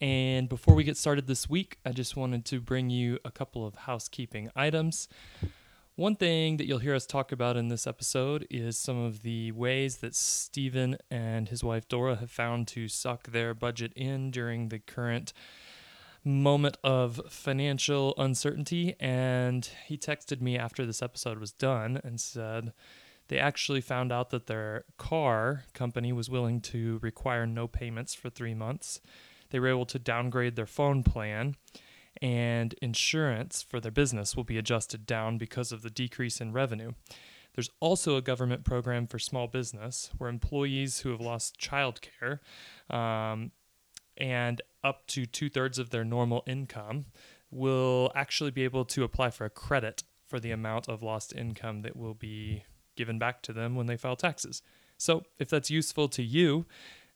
And before we get started this week, I just wanted to bring you a couple of housekeeping items. One thing that you'll hear us talk about in this episode is some of the ways that Stephen and his wife Dora have found to suck their budget in during the current moment of financial uncertainty. And he texted me after this episode was done and said, they actually found out that their car company was willing to require no payments for three months they were able to downgrade their phone plan and insurance for their business will be adjusted down because of the decrease in revenue. There's also a government program for small business where employees who have lost childcare um, and up to two thirds of their normal income will actually be able to apply for a credit for the amount of lost income that will be given back to them when they file taxes. So, if that's useful to you,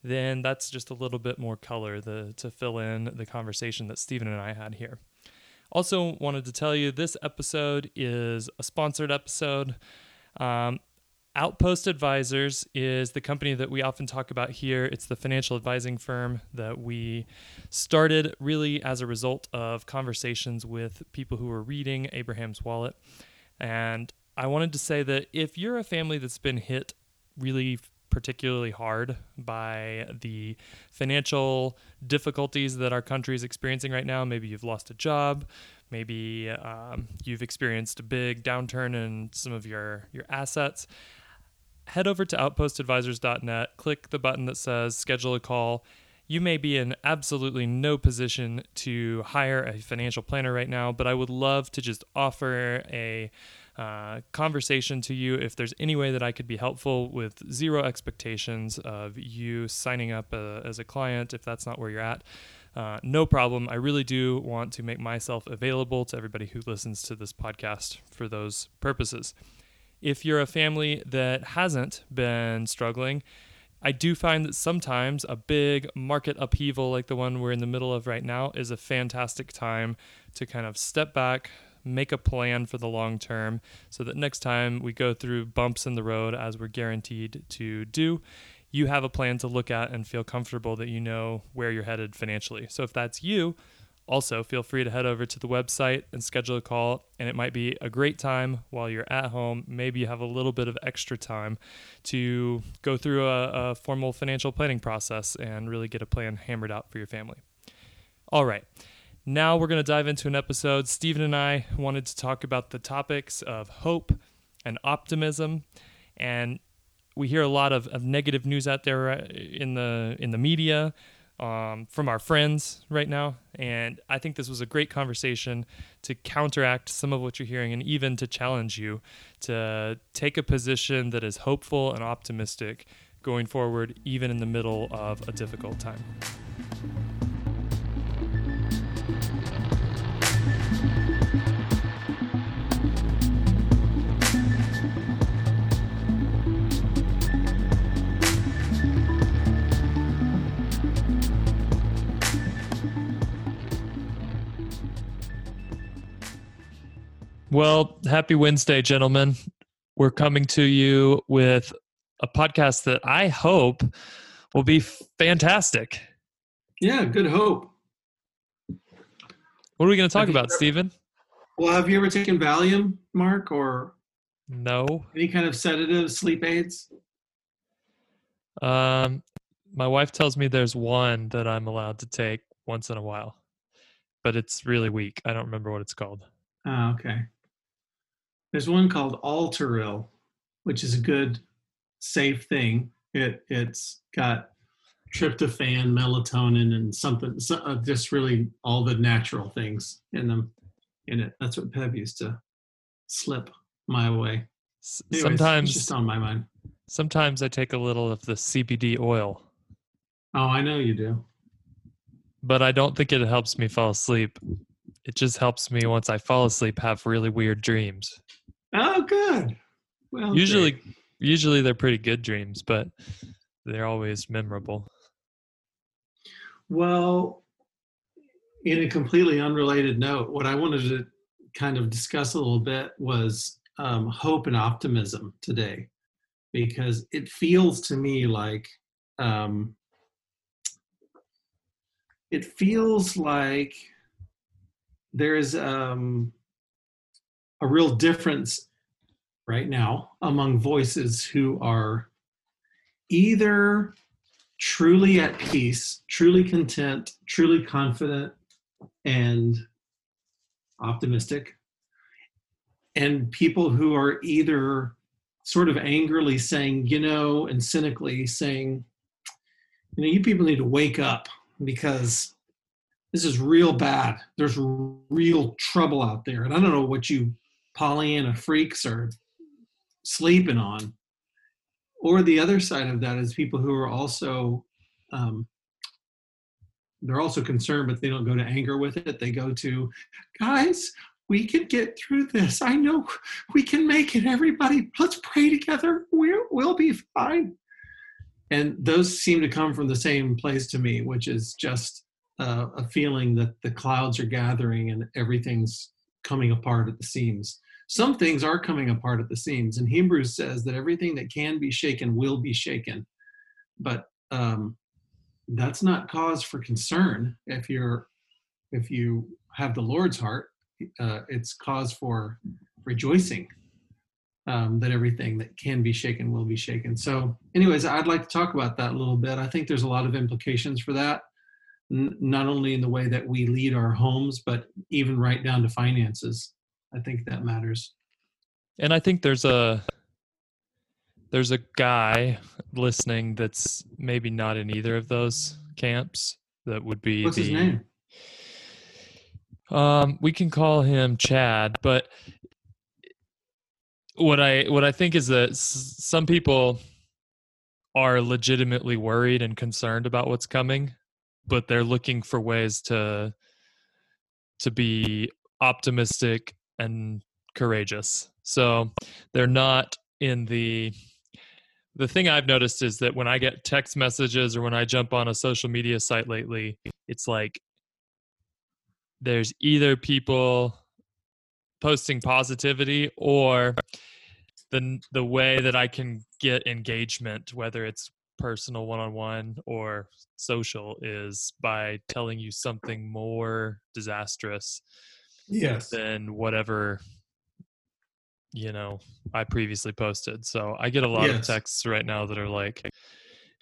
then that's just a little bit more color the, to fill in the conversation that Stephen and I had here. Also, wanted to tell you this episode is a sponsored episode. Um, Outpost Advisors is the company that we often talk about here. It's the financial advising firm that we started really as a result of conversations with people who were reading Abraham's Wallet. And I wanted to say that if you're a family that's been hit really particularly hard by the financial difficulties that our country is experiencing right now. Maybe you've lost a job. Maybe um, you've experienced a big downturn in some of your, your assets. Head over to outpostadvisors.net, click the button that says schedule a call. You may be in absolutely no position to hire a financial planner right now, but I would love to just offer a uh, conversation to you if there's any way that I could be helpful with zero expectations of you signing up uh, as a client if that's not where you're at. Uh, no problem. I really do want to make myself available to everybody who listens to this podcast for those purposes. If you're a family that hasn't been struggling, I do find that sometimes a big market upheaval like the one we're in the middle of right now is a fantastic time to kind of step back, make a plan for the long term so that next time we go through bumps in the road, as we're guaranteed to do, you have a plan to look at and feel comfortable that you know where you're headed financially. So if that's you, also feel free to head over to the website and schedule a call. And it might be a great time while you're at home. Maybe you have a little bit of extra time to go through a, a formal financial planning process and really get a plan hammered out for your family. All right. Now we're going to dive into an episode. Stephen and I wanted to talk about the topics of hope and optimism. And we hear a lot of, of negative news out there uh, in the in the media um, from our friends right now. And I think this was a great conversation to counteract some of what you're hearing and even to challenge you to take a position that is hopeful and optimistic going forward, even in the middle of a difficult time. Well, happy Wednesday, gentlemen. We're coming to you with a podcast that I hope will be fantastic. Yeah, good hope. What are we going to talk about, ever, Stephen? Well, have you ever taken Valium, Mark, or no? Any kind of sedative, sleep aids? Um, my wife tells me there's one that I'm allowed to take once in a while, but it's really weak. I don't remember what it's called. Oh, okay. There's one called Alteril, which is a good, safe thing. It it's got tryptophan, melatonin, and something so, uh, just really all the natural things in them in it. That's what Pev used to slip my way. Anyways, sometimes just on my mind. Sometimes I take a little of the CBD oil. Oh, I know you do. but I don't think it helps me fall asleep. It just helps me once I fall asleep have really weird dreams. Oh, good. Well, usually, great. usually they're pretty good dreams, but they're always memorable. Well, in a completely unrelated note, what I wanted to kind of discuss a little bit was um, hope and optimism today, because it feels to me like um, it feels like there is um, a real difference right now among voices who are either truly at peace, truly content, truly confident, and optimistic, and people who are either sort of angrily saying, you know, and cynically saying, you know, you people need to wake up because this is real bad. There's real trouble out there. And I don't know what you Pollyanna freaks are sleeping on. Or the other side of that is people who are also um, they're also concerned, but they don't go to anger with it. They go to, guys, we can get through this. I know we can make it. Everybody, let's pray together. We'll, we'll be fine. And those seem to come from the same place to me, which is just uh, a feeling that the clouds are gathering and everything's coming apart at the seams. Some things are coming apart at the seams, and Hebrews says that everything that can be shaken will be shaken. But um, that's not cause for concern if you're if you have the Lord's heart. Uh, it's cause for rejoicing um, that everything that can be shaken will be shaken. So, anyways, I'd like to talk about that a little bit. I think there's a lot of implications for that, n- not only in the way that we lead our homes, but even right down to finances. I think that matters. And I think there's a there's a guy listening that's maybe not in either of those camps. That would be What's the, his name? Um, we can call him Chad, but what I what I think is that s- some people are legitimately worried and concerned about what's coming, but they're looking for ways to to be optimistic and courageous. So they're not in the the thing I've noticed is that when I get text messages or when I jump on a social media site lately, it's like there's either people posting positivity or the the way that I can get engagement, whether it's personal one on one or social, is by telling you something more disastrous Yes. than whatever you know I previously posted. So I get a lot of texts right now that are like,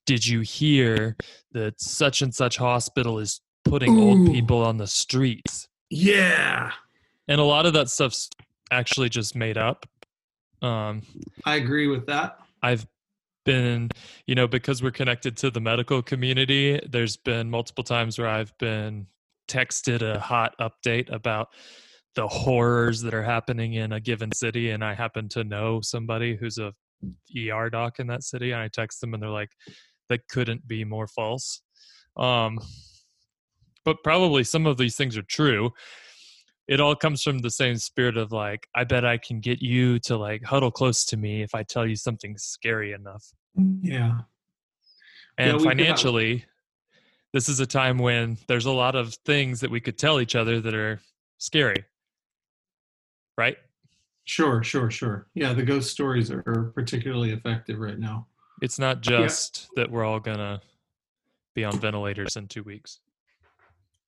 "Did you hear that such and such hospital is putting old people on the streets?" Yeah. And a lot of that stuff's actually just made up. Um, I agree with that. I've been, you know, because we're connected to the medical community, there's been multiple times where I've been texted a hot update about the horrors that are happening in a given city. And I happen to know somebody who's a ER doc in that city. And I text them and they're like, that couldn't be more false. Um, but probably some of these things are true it all comes from the same spirit of like i bet i can get you to like huddle close to me if i tell you something scary enough Yeah. and we've financially this is a time when there's a lot of things that we could tell each other that are scary right Sure, sure, sure. Yeah, the ghost stories are, are particularly effective right now. it's not just that we're all gonna be on ventilators in two weeks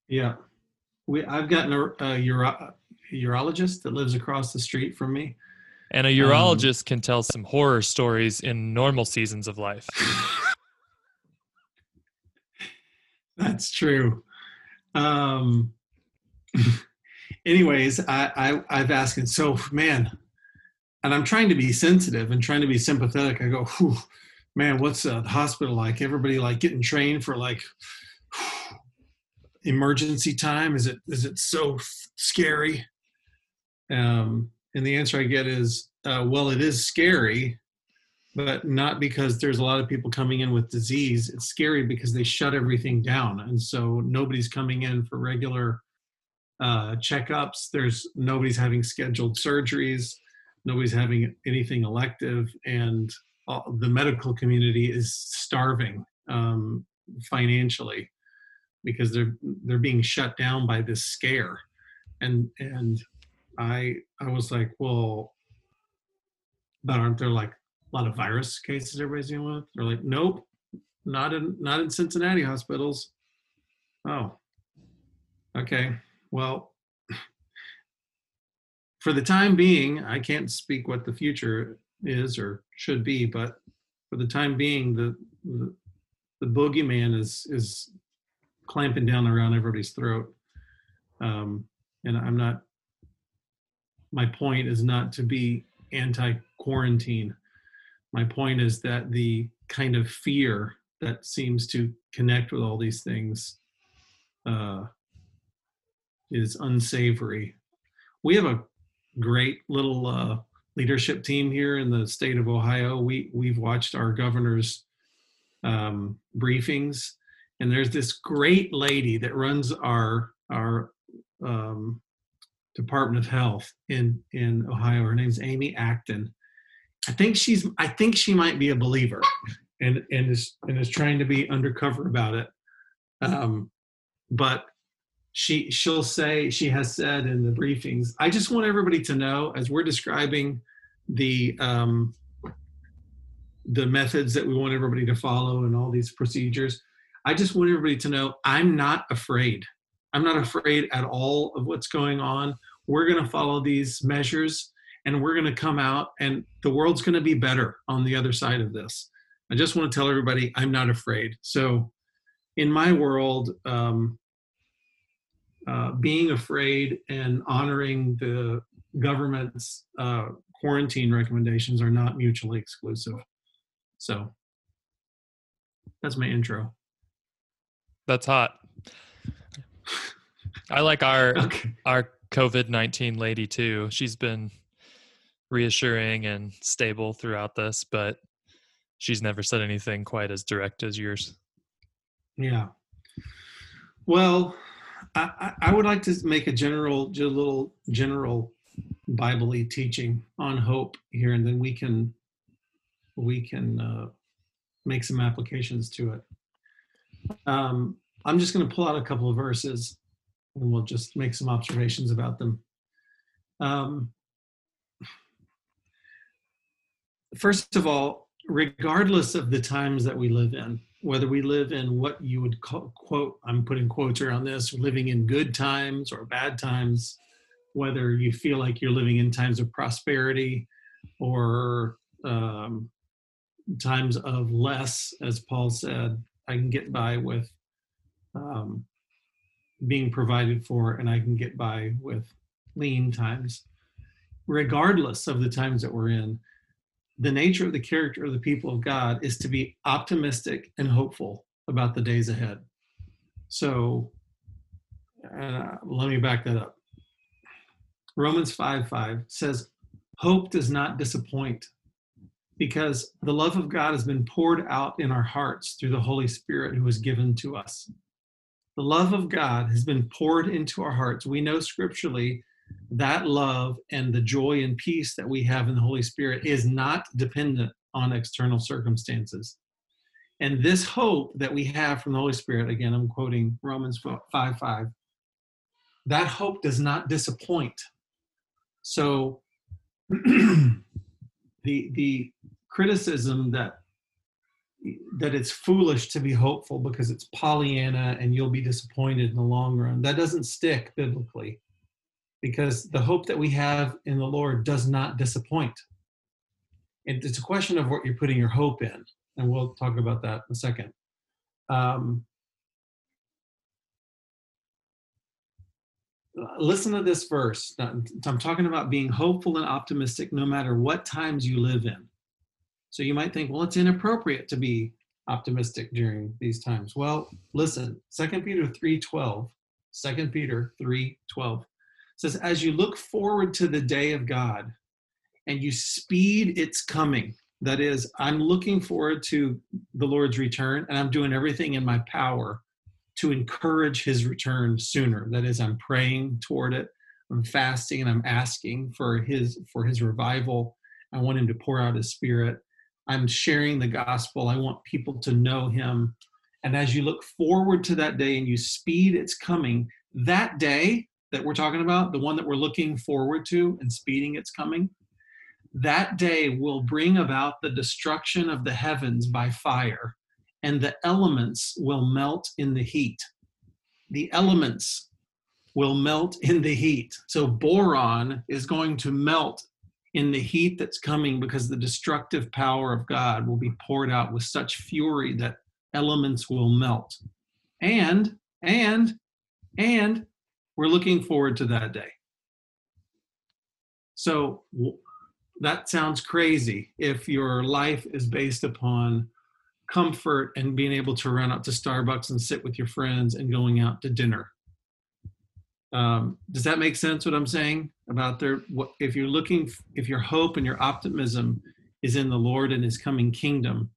Yeah. We I've gotten a, a, uro, a urologist that lives across the street from me. And a urologist can tell some horror stories in normal seasons of life That's true. Um anyways, I, I I've asked and so man, and I'm trying to be sensitive and trying to be sympathetic. I go, Whew, man, what's the hospital like? Everybody like getting trained for like emergency time? Is it is it so scary? Um, and the answer I get is, uh, well, it is scary, but not because there's a lot of people coming in with disease. It's scary because they shut everything down, and so nobody's coming in for regular uh, checkups. There's nobody's having scheduled surgeries. Nobody's having anything elective, and the medical community is starving um, financially because they're they're being shut down by this scare, and and I I was like, well, but aren't there like a lot of virus cases everybody's dealing with? They're like, nope, not in not in Cincinnati hospitals. Oh, okay. Well, for the time being, I can't speak what the future is or should be, but for the time being, the the, the boogeyman is is clamping down around everybody's throat. Um, and I'm not. My point is not to be anti-quarantine. My point is that the kind of fear that seems to connect with all these things uh, is unsavory. We have a great little uh, leadership team here in the state of Ohio. We we've watched our governor's um, briefings, and there's this great lady that runs our our um, Department of Health in in Ohio. Her name's Amy Acton. I think she's I think she might be a believer, and and is and is trying to be undercover about it. Um, but she she'll say she has said in the briefings i just want everybody to know as we're describing the um the methods that we want everybody to follow and all these procedures i just want everybody to know i'm not afraid i'm not afraid at all of what's going on we're going to follow these measures and we're going to come out and the world's going to be better on the other side of this i just want to tell everybody i'm not afraid so in my world um, uh, being afraid and honoring the government's uh, quarantine recommendations are not mutually exclusive. So that's my intro. That's hot. I like our okay. our COVID nineteen lady too. She's been reassuring and stable throughout this, but she's never said anything quite as direct as yours. Yeah. Well, I, I would like to make a general, just a little general bible teaching on hope here, and then we can we can uh, make some applications to it. Um, I'm just going to pull out a couple of verses, and we'll just make some observations about them. Um, first of all, regardless of the times that we live in, whether we live in what you would call, quote, I'm putting quotes around this, living in good times or bad times, whether you feel like you're living in times of prosperity or um, times of less, as Paul said, I can get by with um, being provided for and I can get by with lean times. Regardless of the times that we're in, the nature of the character of the people of God is to be optimistic and hopeful about the days ahead. So uh, let me back that up. Romans 5 5 says, Hope does not disappoint because the love of God has been poured out in our hearts through the Holy Spirit who was given to us. The love of God has been poured into our hearts. We know scripturally that love and the joy and peace that we have in the Holy Spirit is not dependent on external circumstances. And this hope that we have from the Holy Spirit, again, I'm quoting Romans 5 5, that hope does not disappoint. So the the criticism that that it's foolish to be hopeful because it's Pollyanna and you'll be disappointed in the long run. That doesn't stick biblically because the hope that we have in the Lord does not disappoint. It's a question of what you're putting your hope in, and we'll talk about that in a second. Um, listen to this verse. I'm talking about being hopeful and optimistic no matter what times you live in. So you might think, well, it's inappropriate to be optimistic during these times. Well, listen, 2 Peter 3:12, 2 Peter 3:12 says, As you look forward to the day of God and you speed its coming, That is, I'm looking forward to the Lord's return and I'm doing everything in my power to encourage his return sooner. That is, I'm praying toward it. I'm fasting and I'm asking for his for his revival. I want him to pour out his spirit. I'm sharing the gospel. I want people to know him. And as you look forward to that day and you speed its coming, that day that we're talking about, the one that we're looking forward to and speeding its coming, that day will bring about the destruction of the heavens by fire, and the elements will melt in the heat. The elements will melt in the heat. So, boron is going to melt in the heat that's coming because the destructive power of God will be poured out with such fury that elements will melt. And, and, and we're looking forward to that day. So, that sounds crazy if your life is based upon comfort and being able to run out to Starbucks and sit with your friends and going out to dinner. Um, does that make sense? What I'm saying about their what if you're looking if your hope and your optimism is in the Lord and His coming kingdom,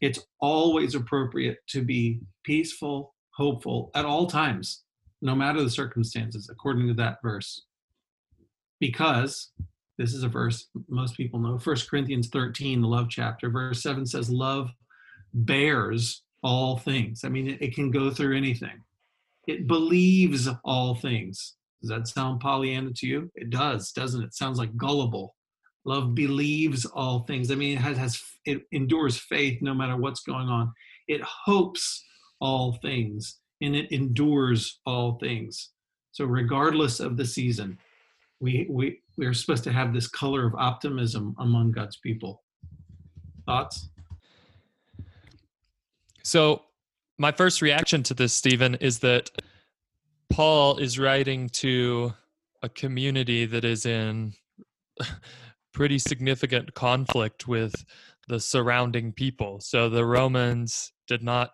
it's always appropriate to be peaceful, hopeful at all times, no matter the circumstances, according to that verse. Because this is a verse most people know. First Corinthians 13, the love chapter, verse 7 says, Love bears all things. I mean, it, it can go through anything. It believes all things. Does that sound Pollyanna to you? It does, doesn't it? sounds like gullible. Love believes all things. I mean, it has, has it endures faith no matter what's going on. It hopes all things and it endures all things. So regardless of the season, we we we're supposed to have this color of optimism among God's people. Thoughts? So, my first reaction to this, Stephen, is that Paul is writing to a community that is in pretty significant conflict with the surrounding people. So the Romans did not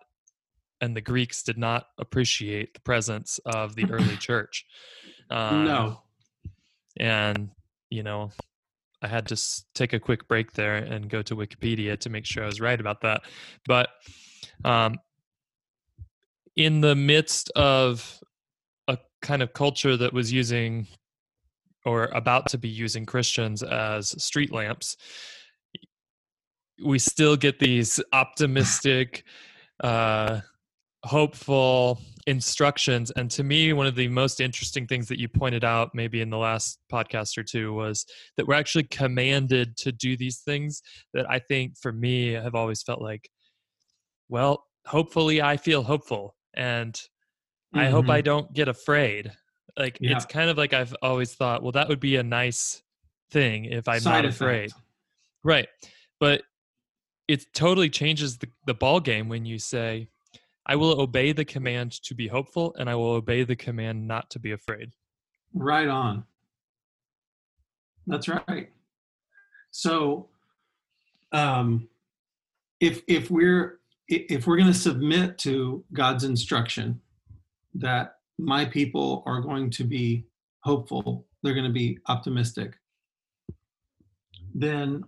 and the Greeks did not appreciate the presence of the early church. Um, no and you know i had to take a quick break there and go to wikipedia to make sure i was right about that but um, in the midst of kind of culture that was using or about to be using christians as street lamps we still get these optimistic uh, hopeful instructions and to me one of the most interesting things that you pointed out maybe in the last podcast or two was that we're actually commanded to do these things that i think for me have always felt like well hopefully i feel hopeful and mm-hmm. i hope i mm-hmm. don't get afraid like yeah. it's kind of like i've always thought well that would be a nice thing if i'm Side not afraid effect. right but it totally changes the, the ball game when you say I will obey the command to be hopeful, and I will obey the command not to be afraid. Right on. That's right. So, um, if if we're if we're going to submit to God's instruction that my people are going to be hopeful, they're going to be optimistic, then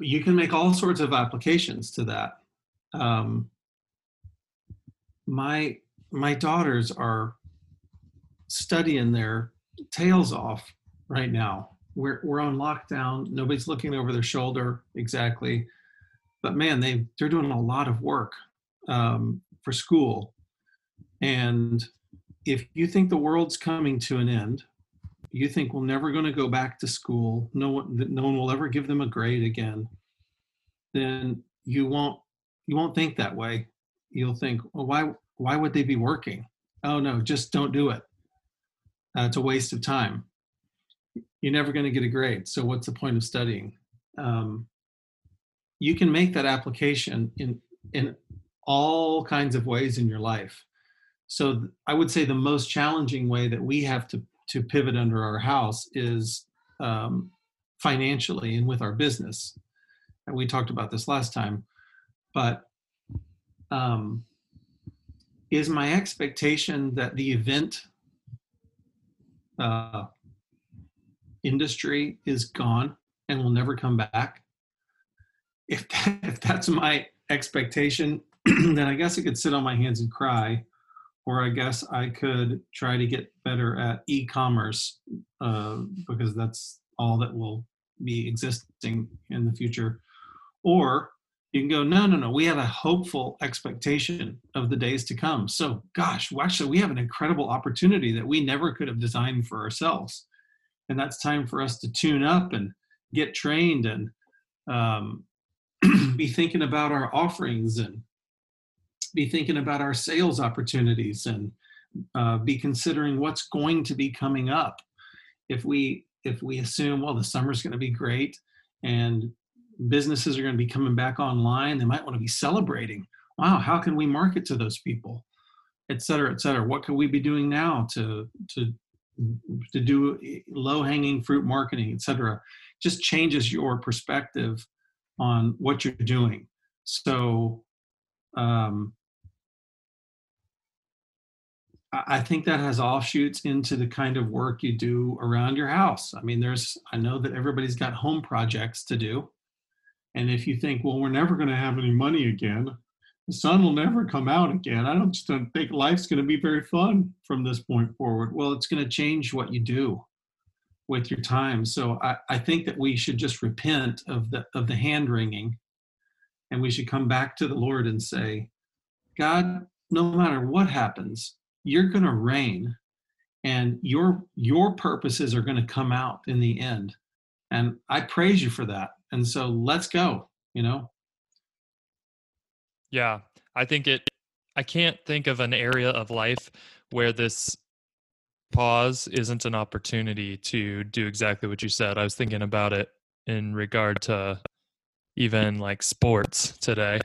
you can make all sorts of applications to that. Um, my my daughters are studying their tails off right now. We're we're on lockdown. Nobody's looking over their shoulder exactly, but man, they they're doing a lot of work um, for school. And if you think the world's coming to an end, you think we're never going to go back to school. No one no one will ever give them a grade again. Then you won't you won't think that way you'll think, well, why why would they be working? Oh no, just don't do it. Uh, it's a waste of time. You're never going to get a grade. So what's the point of studying? Um, you can make that application in in all kinds of ways in your life. So I would say the most challenging way that we have to to pivot under our house is um, financially and with our business. And we talked about this last time, but um, is my expectation that the event uh, industry is gone and will never come back? if that, if that's my expectation, then I guess I could sit on my hands and cry, or I guess I could try to get better at e-commerce uh, because that's all that will be existing in the future. Or you can go, no, no, no. We have a hopeful expectation of the days to come. So, gosh, actually, we have an incredible opportunity that we never could have designed for ourselves, and that's time for us to tune up and get trained and um, be thinking about our offerings and be thinking about our sales opportunities and uh, be considering what's going to be coming up. If we if we assume, well, the summer's going to be great and businesses are going to be coming back online, they might want to be celebrating. Wow, how can we market to those people, et cetera, et cetera? What could we be doing now to to to do low hanging fruit marketing, et cetera? Just changes your perspective on what you're doing. So um, I think that has offshoots into the kind of work you do around your house. I mean, there's, I know that everybody's got home projects to do. And if you think, well, we're never going to have any money again, the sun will never come out again. I don't just don't think life's going to be very fun from this point forward. Well, it's going to change what you do with your time. So I, I think that we should just repent of the of the hand wringing and we should come back to the Lord and say, God, no matter what happens, you're going to reign and your your purposes are going to come out in the end. And i praise you for that. And so let's go you know? Yeah i think it i can't think of an area of life where this pause isn't an opportunity to do exactly what you said. I was thinking about it in regard to even like sports today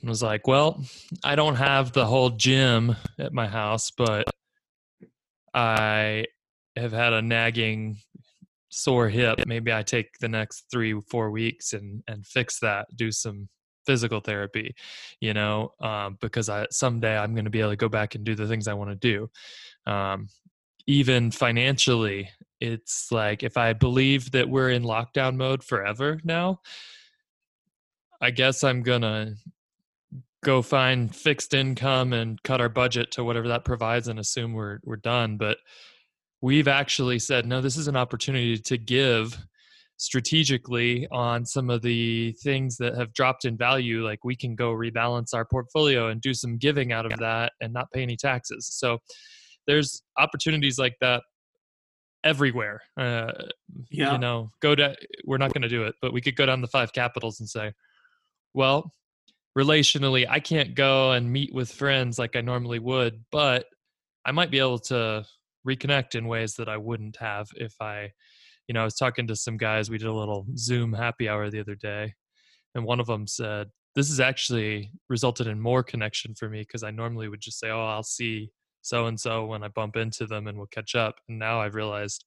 and was like, well, I don't have the whole gym at my house, but I have had a nagging sore hip. Maybe I take the next three, four weeks and, and fix that, do some physical therapy, you know, um, because I someday I'm going to be able to go back and do the things I want to do. Um, even financially, it's like if I believe that we're in lockdown mode forever now, I guess I'm gonna go find fixed income and cut our budget to whatever that provides and assume we're we're done. But we've actually said no. This is an opportunity to give strategically on some of the things that have dropped in value like we can go rebalance our portfolio and do some giving out of that and not pay any taxes so there's opportunities like that everywhere uh, yeah. you know go to we're not going to do it but we could go down the five capitals and say well, relationally, I can't go and meet with friends like I normally would, but I might be able to reconnect in ways that I wouldn't have if I, you know, I was talking to some guys. We did a little Zoom happy hour the other day, and one of them said, This has actually resulted in more connection for me because I normally would just say, Oh, I'll see so and so when I bump into them and we'll catch up. And now I've realized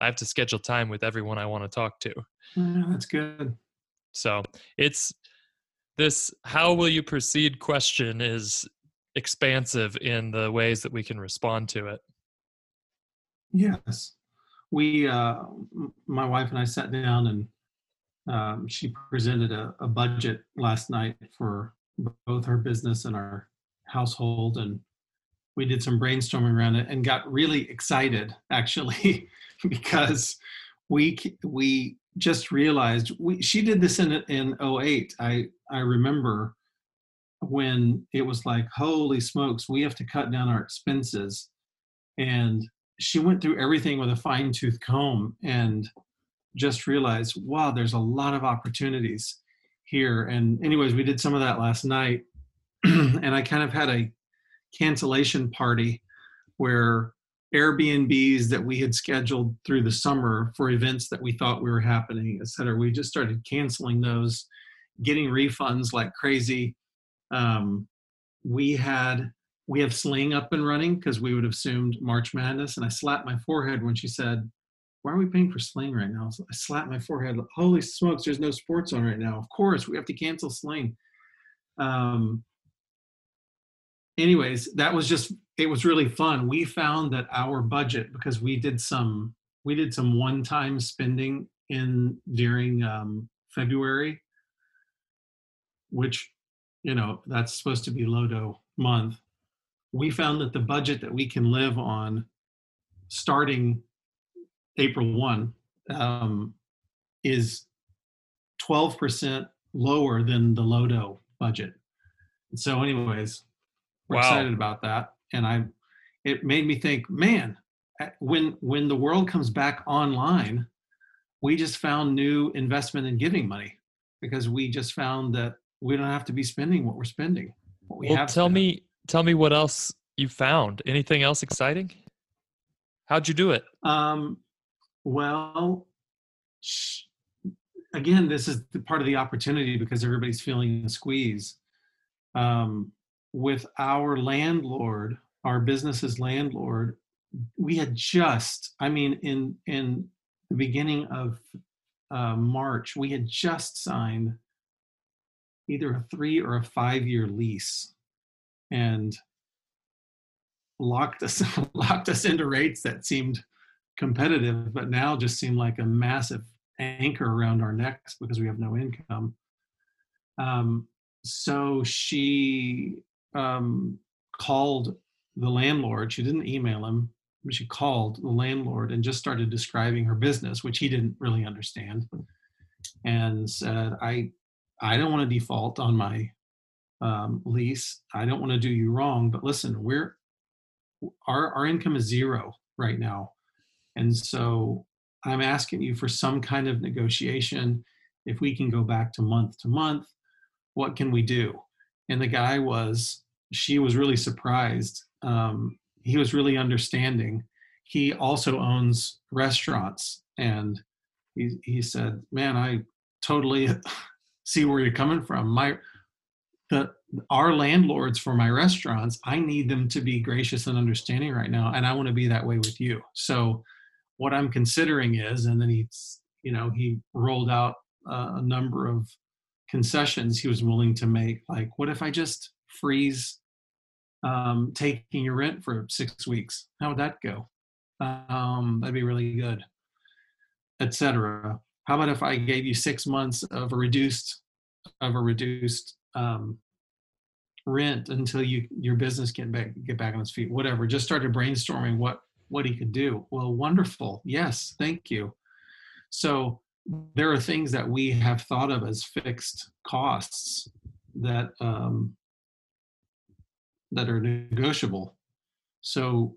I have to schedule time with everyone I want to talk to. Yeah, that's good. So it's this how will you proceed? question is expansive in the ways that we can respond to it. Yes. We uh, my wife and i sat down and um, she presented a, a budget last night for both her business and our household and we did some brainstorming around it and got really excited actually because we we just realized we she did this in in 08 i i remember when it was like holy smokes we have to cut down our expenses. And she went through everything with a fine tooth comb and just realized wow there's a lot of opportunities here. And anyways we did some of that last night and i kind of had a cancellation party where Airbnbs that we had scheduled through the summer for events that we thought we were happening, et cetera. We just started canceling those, getting refunds like crazy. Um, we had we have Sling up and running because we would have assumed March Madness, and I slapped my forehead when she said, "Why are we paying for Sling right now?" I slapped my forehead. Holy smokes! There's no sports on right now. Of course, we have to cancel Sling. Um, anyways, that was just it was really fun. We found that our budget because we did some we did some one-time spending in during um, February. which you know that's supposed to be Lodo month, we found that the budget that we can live on starting April 1 um, is 12% lower than the Lodo budget. So, anyways, we're Wow. excited about that. And I, it made me think, man, when when the world comes back online, we just found new investment and giving money because we just found that we don't have to be spending what we're spending. What we well, have tell me, tell me what else you found. Anything else exciting? How'd you do it? Um, well, sh- again, this is the part of the opportunity because everybody's feeling the squeeze. Um, with our landlord, our business's landlord, we had just, I mean, in in the beginning of uh, March, we had just signed either a three or a five year lease, and locked us locked us into rates that seemed competitive, but now just seem like a massive anchor around our necks because we have no income. Um, so she um, called the landlord. She didn't email him, she called the landlord and just started describing her business, which he didn't really understand, and said, "I, I don't want to default on my um, lease. I don't want to do you wrong, but listen, we're our our income is zero right now and so i'm asking you for some kind of negotiation if we can go back to month to month what can we do and the guy was she was really surprised. Um, he was really understanding. He also owns restaurants and he, he said man i totally see where you're coming from. My the our landlords for my restaurants i need them to be gracious and understanding right now and i want to be that way with you. So what i'm considering is and then he's you know he rolled out a number of concessions he was willing to make like what if i just freeze um, taking your rent for six weeks. How would that go? Um, that'd be really good etc how about if i gave you six months of a reduced of a reduced um, rent until you your business get back get back on its feet whatever just started brainstorming what what he could do. Well wonderful. Yes thank you. So there are things that we have thought of as fixed costs that um, that are negotiable so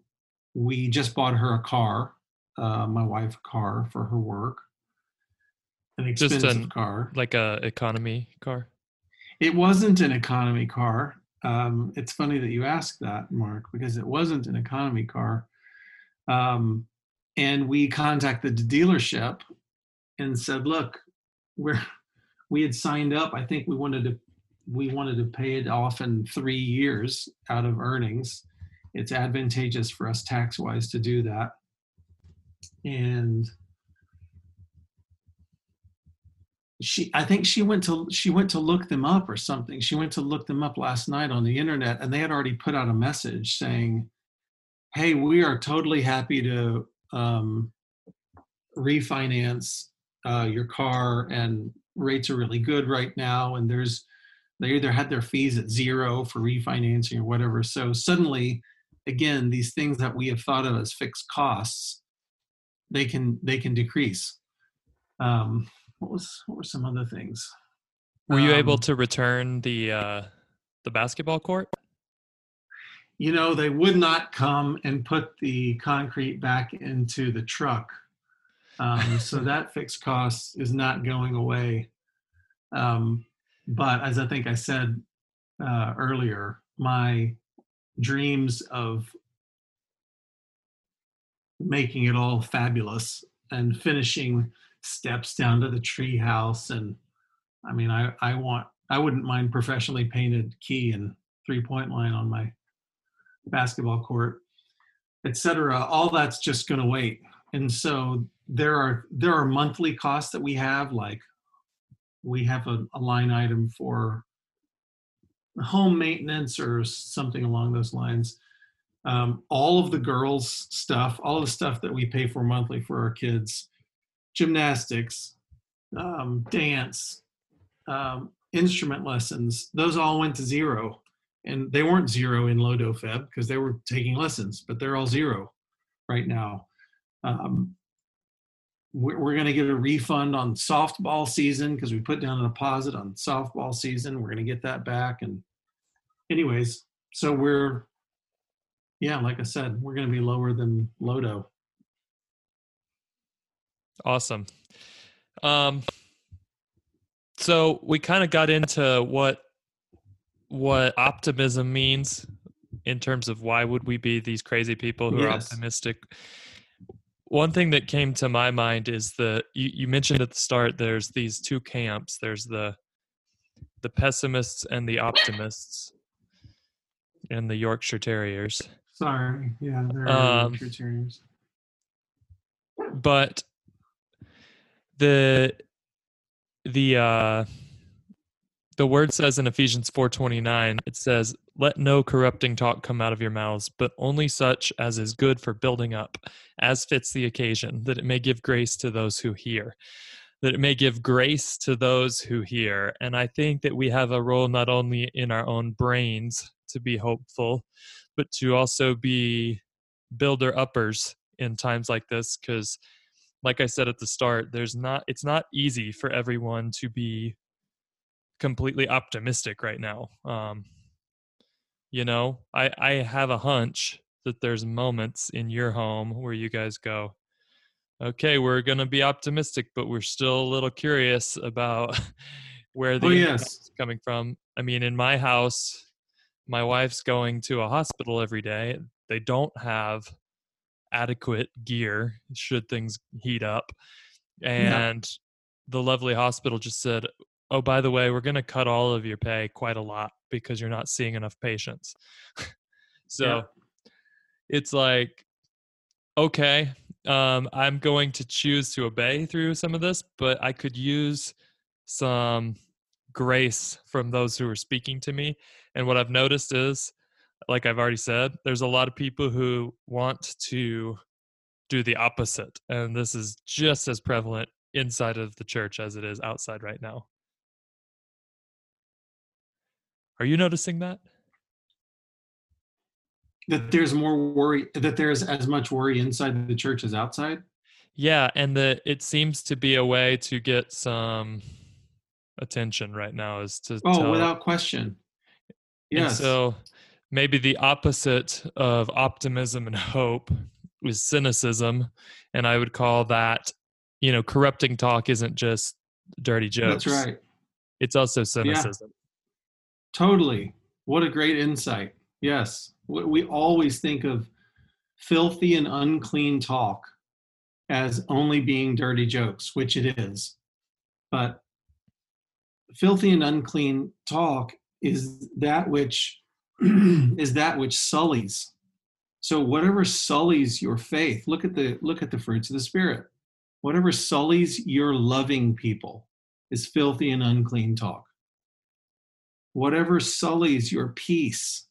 we just bought her a car uh, my wife a car for her work an Just expensive an- car Like a economy car? it wasn't an economy car. Um, it's funny that you asked that, Mark, because it wasn't an economy car. Um, and we contacted the dealership and said, "Look, we're we had signed up. I think we wanted to we wanted to pay it off in three years out of earnings. It's advantageous for us tax wise to do that." And she i think she went to she went to look them up or something she went to look them up last night on the internet and they had already put out a message saying hey we are totally happy to um, refinance uh, your car and rates are really good right now and there's they either had their fees at zero for refinancing or whatever so suddenly again these things that we have thought of as fixed costs they can they can decrease um, what was what were some other things? Were you able Um, to return the uh, the basketball court? You know, they would not come and put the concrete back into the truck, um, so that fixed cost is not going away. Um, but as I think I said uh, earlier, my dreams of making it all fabulous and finishing steps down to the tree house and i mean i i want i wouldn't mind professionally painted key and three point line on my basketball court etc all that's just going to wait. And so there are there are monthly costs that we have like we have a, a line item for home maintenance or something along those lines um, all of the girls stuff all the stuff that we pay for monthly for our kids gymnastics um, dance um, instrument lessons, those all went to zero. And they weren't zero in Lodo Feb because they were taking lessons, but they're all zero right now. Um, we're, we're going to get a refund on softball season because we put down a deposit on softball season. We're going to get that back. And, anyways, so we're, yeah, like I said, we're going to be lower than Lodo. Awesome. Um, so we kind of got into what what optimism means in terms of why would we be these crazy people who yes. are optimistic one thing that came to my mind is the you, you mentioned at the start there's these two camps. There's the the pessimists and the optimists and the yorkshire terriers. Sorry. Yeah they're um, yorkshire terriers. but the the uh the word says in Ephesians 4:29 it says let no corrupting talk come out of your mouths but only such as is good for building up as fits the occasion that it may give grace to those who hear that it may give grace to those who hear. And I think that we have a role not only in our own brains to be hopeful but to also be builder uppers in times like this cuz like I said at the start there's not it's not easy for everyone to be completely optimistic right now. Um, you know, I I have a hunch that there's moments in your home where you guys go, okay, we're gonna be optimistic, but we're still a little curious about where the oh, yes. is coming from. I mean, in my house, my wife's going to a hospital every day. They don't have adequate gear should things heat up. And yeah. the lovely hospital just said, oh by the way we're going to cut all of your pay quite a lot because you're not seeing enough patients. So yeah. it's like okay um, i'm going to choose to obey through some of this but i could use some grace from those who are speaking to me. And what i've noticed is like i've already said there's a lot of people who want to do the opposite and this is just as prevalent inside of the church as it is outside right now are you noticing that? That there's more worry, that there's as much worry inside the church as outside? Yeah, and that it seems to be a way to get some attention right now is to Oh, tell, without question. Yes. And so maybe the opposite of optimism and hope is cynicism, and I would call that, you know, corrupting talk isn't just dirty jokes. That's right. It's also cynicism. Totally. What a great insight. Yes. We always think of filthy and unclean talk as only being dirty jokes, which it is. But filthy and unclean talk is that which is that which sullies. So whatever sullies your faith, look at the look at the fruits of the spirit. Whatever sullies your loving people is filthy and unclean talk. Whatever sullies your peace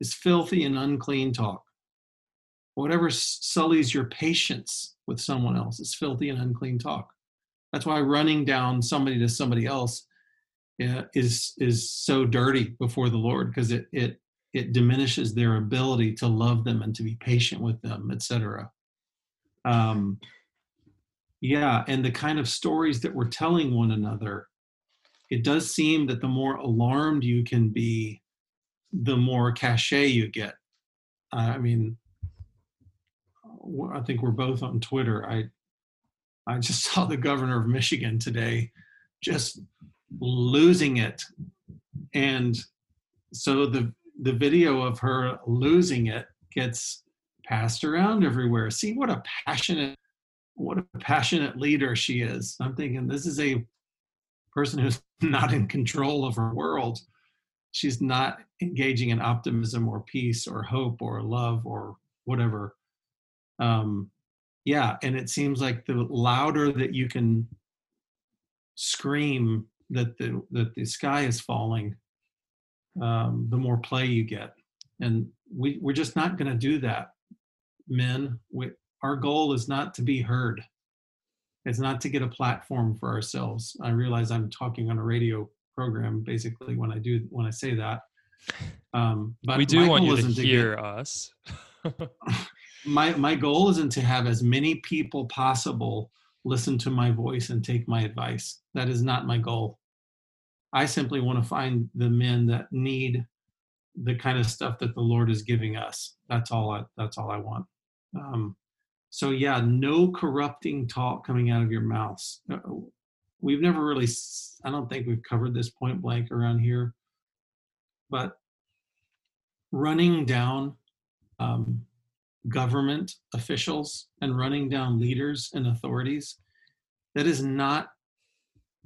is filthy and unclean talk. Whatever sullies your patience with someone else is filthy and unclean talk. That's why running down somebody to somebody else uh, is is so dirty before the Lord because it it it diminishes their ability to love them and to be patient with them, etc. Um, yeah, and the kind of stories that we're telling one another it does seem that the more alarmed you can be, the more cachet you get. I mean, I think we're both on Twitter. I I just saw the governor of Michigan today just losing it, and so the the video of her losing it gets passed around everywhere. See what a passionate what a passionate leader she is. I'm thinking this is a person who's not in control of her world she's not engaging in optimism or peace or hope or love or whatever. Um yeah and it seems like the louder that you can scream that the that the sky is falling um the more play you get. And we we're just not going to do that men. We, our goal is not to be heard it's not to get a platform for ourselves. I realize I'm talking on a radio program basically when I do when I say that. Um, but we do want you to isn't get- hear us. my my goal isn't to have as many people possible listen to my voice and take my advice that is not my goal i simply want to find the men that need the kind of stuff that the lord is giving us that's all i that's all i want um, so yeah no corrupting talk coming out of your mouths. Uh, we've never really, I don't think we've covered this point blank around here but running down um, government officials and running down leaders and authorities that is not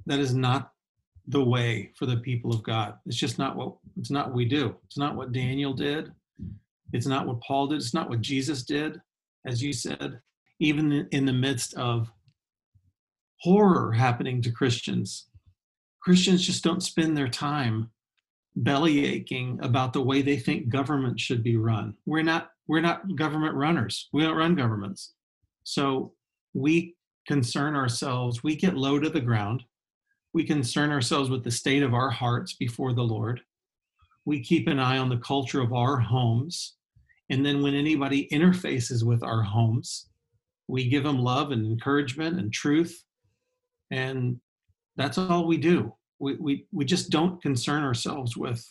that is not the way for the people of god. It's just not what it's not what we do. It's not what daniel did. It's not what paul did. It's not what jesus did as you said even in the midst of horror happening to christians christians just don't spend their time belly aching about the way they think government should be run we're not we're not government runners. We don't run governments. So we concern ourselves, we get low to the ground. We concern ourselves with the state of our hearts before the Lord. We keep an eye on the culture of our homes. And then when anybody interfaces with our homes, we give them love and encouragement and truth. And that's all we do. We, we, we just don't concern ourselves with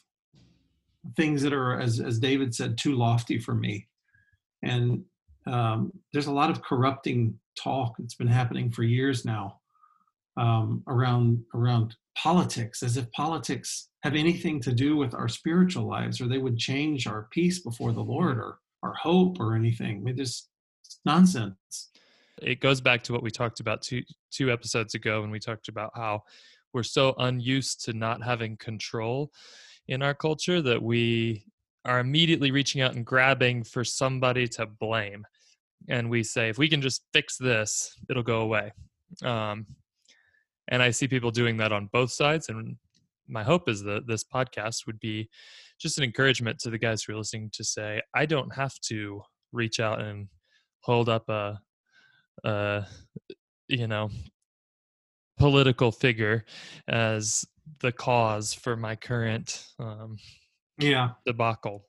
things that are, as, as David said, too lofty for me. And um, there's a lot of corrupting talk that's been happening for years now um, around around politics, as if politics have anything to do with our spiritual lives, or they would change our peace before the Lord, or our hope, or anything. I mean, just nonsense. it goes back to what we talked about two two episodes ago when we talked about how we're so unused to not having control in our culture that we are immediately reaching out and grabbing for somebody to blame and we say if we can just fix this it'll go away um, and i see people doing that on both sides and my hope is that this podcast would be just an encouragement to the guys who are listening to say i don't have to reach out and hold up a uh, you know, political figure as the cause for my current um, Yeah, debacle.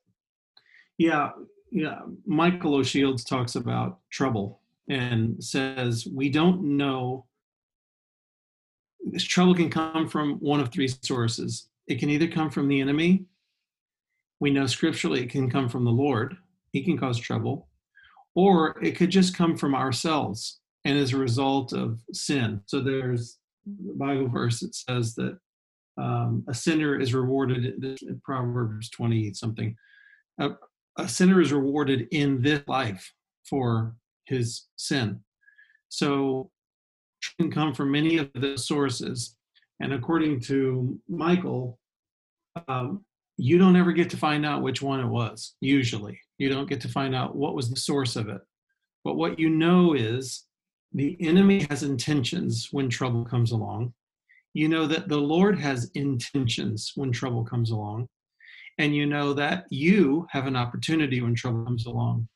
yeah, yeah. Michael O'Shields talks about trouble and says we don't know. This trouble can come from one of three sources. It can either come from the enemy. We know scripturally it can come from the Lord. He can cause trouble. Or it could just come from ourselves and as a result of sin. So there's a Bible verse that says that um, a sinner is rewarded, in Proverbs 20 something. A, a sinner is rewarded in this life for his sin. So can come from many of the sources. And according to Michael, um, you don't ever get to find out which one it was, usually. You don't get to find out what was the source of it. But what you know is the enemy has intentions when trouble comes along. You know that the Lord has intentions when trouble comes along. And you know that you have an opportunity when trouble comes along.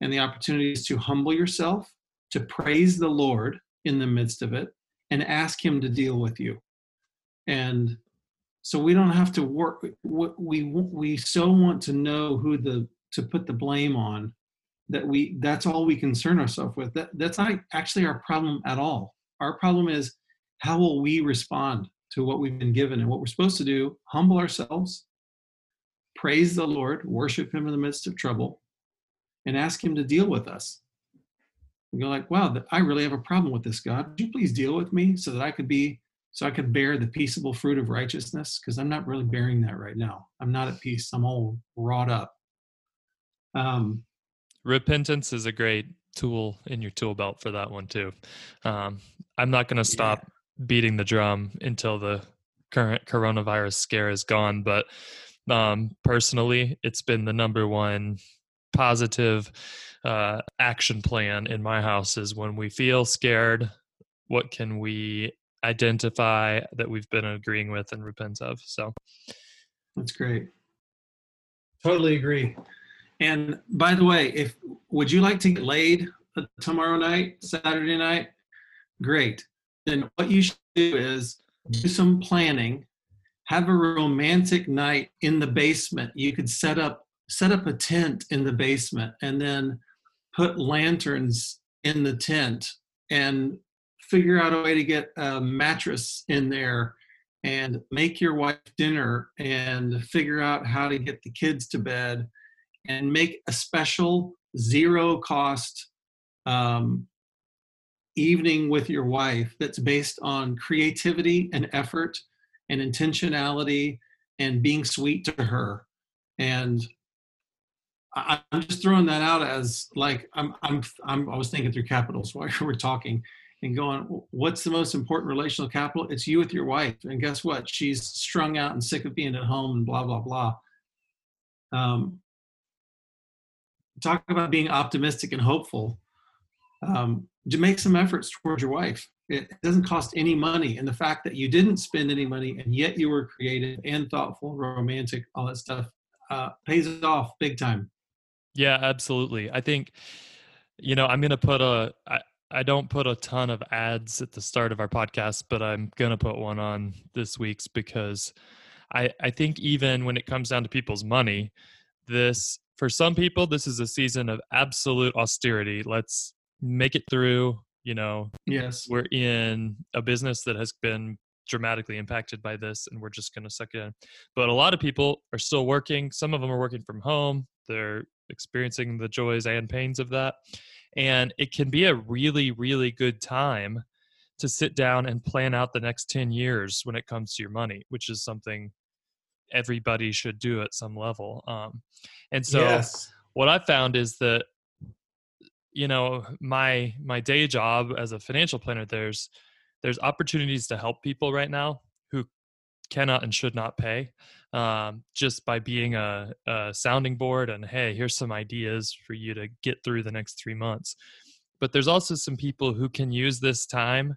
And the opportunity is to humble yourself, to praise the Lord in the midst of it, and ask Him to deal with you. And so we don't have to work. We we so want to know who the to put the blame on that we that's all we concern ourselves with. That that's not actually our problem at all. Our problem is how will we respond to what we've been given and what we're supposed to do? Humble ourselves, praise the Lord, worship Him in the midst of trouble, and ask Him to deal with us. We go like, wow, I really have a problem with this, God. Would you please deal with me so that I could be, so I could bear the peaceable fruit of righteousness? Because I'm not really bearing that right now. I'm not at peace. I'm all wrought up. Um, Repentance is a great tool in your tool belt for that one too. Um, I'm not going to stop yeah. beating the drum until the current coronavirus scare is gone, but um, personally, it's been the number one positive uh, action plan in my house is when we feel scared, what can we identify that we've been agreeing with and repent of? So that's great. Totally agree. And by the way, if would you like to get laid tomorrow night, Saturday night? Great. Then what you should do is do some planning have a romantic night in the basement. You could set up set up a tent in the basement and then put lanterns in the tent and figure out a way to get a mattress in there and make your wife dinner and figure out how to get the kids to bed and make a special zero cost um, evening with your wife that's based on creativity and effort and intentionality and being sweet to her. And I, am just throwing that out as like I'm I'm I'm I was thinking through capitals while we're talking and going, what's the most important relational capital? It's you with your wife. And guess what? She's strung out and sick of being at home and blah blah blah. Um, talk about being optimistic and hopeful. Um, to make some efforts towards your wife. It doesn't cost any money, and the fact that you didn't spend any money and yet you were creative and thoughtful, romantic, all that stuff uh, pays off big time. Yeah, absolutely. I think, you know, I'm going to put a, I, I don't put a ton of ads at the start of our podcast, but I'm going to put one on this week's because I, I think even when it comes down to people's money, this, for some people, this is a season of absolute austerity. Let's make it through. You know, yes, we're in a business that has been dramatically impacted by this and we're just going to suck it in. But a lot of people are still working. Some of them are working from home. They're experiencing the joys and pains of that. And it can be a really, really good time to sit down and plan out the next 10 years when it comes to your money, which is something everybody should do at some level. Um, and so yes. what I found is that, you know, my, my day job as a financial planner, there's, there's opportunities to help people right now who cannot and should not pay um, just by being a, a sounding board and hey here's some ideas for you to get through the next three months. But there's also some people who can use this time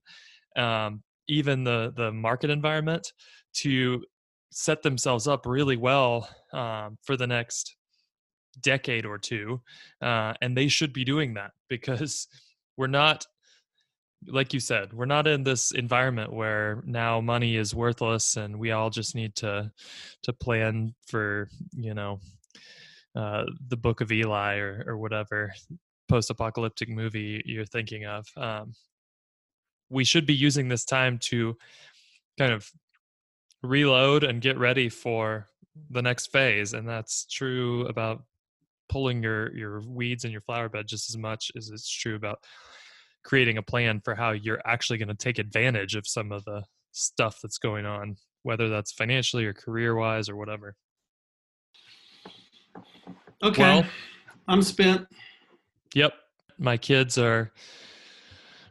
um, even the the market environment to set themselves up really well um, for the next decade or two uh, and they should be doing that because we're not like you said, we're not in this environment where now money is worthless and we all just need to to plan for you know uh, the Book of Eli or or whatever post-apocalyptic movie you're thinking of. Um, we should be using this time to kind of reload and get ready for the next phase, and that's true about pulling your your weeds in your flower bed just as much as it's true about creating a plan for how you're actually going to take advantage of some of the stuff that's going on, whether that's financially or career wise or whatever. Okay. Well, I'm spent. Yep. My kids are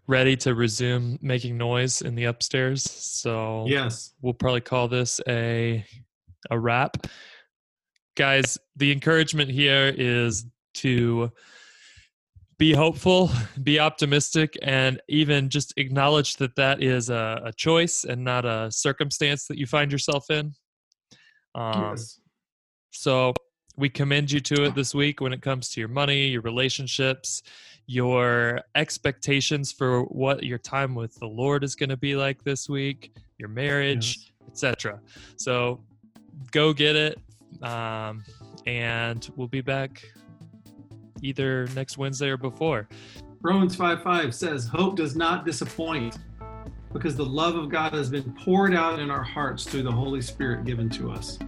ready to resume making noise in the upstairs. So yes, we'll probably call this a a wrap. Guys, the encouragement here is to be hopeful, be optimistic, and even just acknowledge that that is a, a choice and not a circumstance that you find yourself in. Um, yes. So we commend you to it this week when it comes to your money, your relationships, your expectations for what your time with the Lord is going to be like this week, your marriage, yes. etc. So go get it. Um, and we'll be back either next Wednesday or before. Romans 5 5 says, Hope does not disappoint because the love of God has been poured out in our hearts through the Holy Spirit given to us.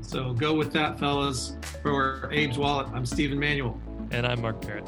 So go with that, fellas. For Abe's Wallet, I'm Stephen Manuel. And I'm Mark Parrott.